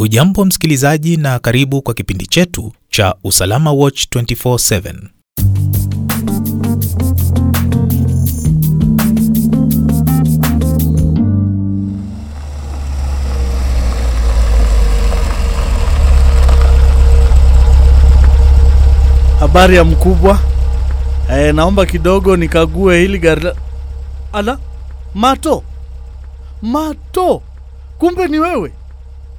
Hujambo msikilizaji, na karibu kwa kipindi chetu cha Usalama Watch 24/7. Habari ya mkubwa. E, naomba kidogo nikague hili gari. Ala, Mato, Mato, kumbe ni wewe?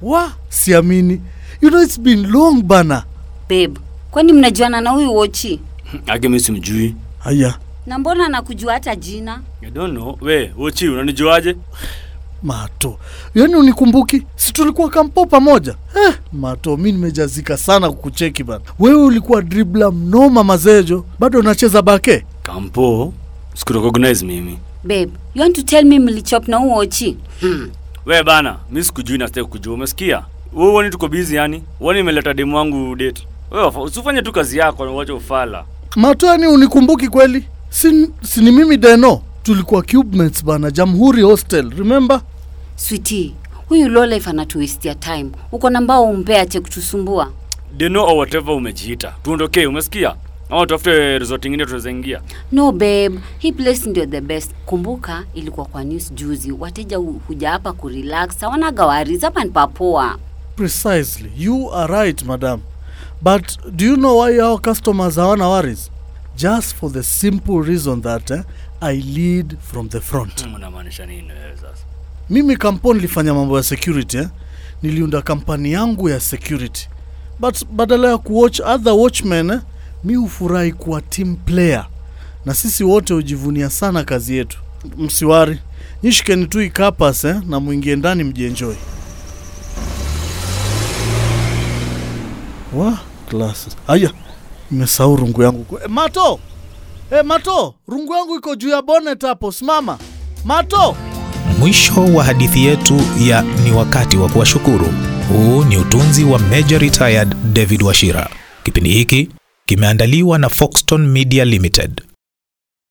Wa, siamini. You know it's been long bana. Babe, kwani mnajuana na huyu Wochi? Ake mimi simjui. Haya, Na mbona anakujua hata jina? I don't know. We, Wochi unanijuaje? Mato, yaani unikumbuki? Si tulikuwa kampo pamoja? Eh, Mato, mi nimejazika sana kukucheki bana. Wewe ulikuwa dribla mnoma mazejo, bado unacheza bake? Kampo, sikurecognize mimi. Babe, you want to tell me mlichop na uochi? Hmm. We bana, mi sikujui na sitaki kujua. Umesikia? Wewe uone tuko busy yani. Uone nimeleta demu wangu date. Wewe usifanye tu kazi yako na uache ufala. Mato, yani unikumbuki kweli? Si, si ni mimi Deno, tulikuwa cubemates bana, Jamhuri Hostel, remember? Sweetie, huyu lowlife anatuwestia time. Uko na mbao umbea ache kutusumbua. Deno or whatever umejiita. Tuondokee, umesikia? Au tafute resort nyingine tunaweza. No babe, hii place ndio the best. Kumbuka ilikuwa kwa news juzi, wateja huja hapa kurelax, hawana gawari, hapa ni papoa. Precisely. You are right, madam. But do you know why our customers hawana worries? Just for the simple reason that eh, I lead from the front. Hmm, Unamaanisha nini wewe sasa? Mimi kampuni nilifanya mambo ya security eh? Niliunda kampani yangu ya security. But badala ya kuwatch other watchmen eh, mi hufurahi kuwa team player. Na sisi wote hujivunia sana kazi yetu. Msiwari, nyishikeni tu ikapas eh, na mwingie ndani mjienjoi. Wa klasi Aya, nimesahau rungu yangu. e, Mato! e, Mato, rungu yangu iko juu ya bonnet hapo. Simama. Mato! Mwisho wa hadithi yetu ya ni wakati wa kuwashukuru. Huu ni utunzi wa Major Retired David Washira. Kipindi hiki kimeandaliwa na Foxton Media Limited.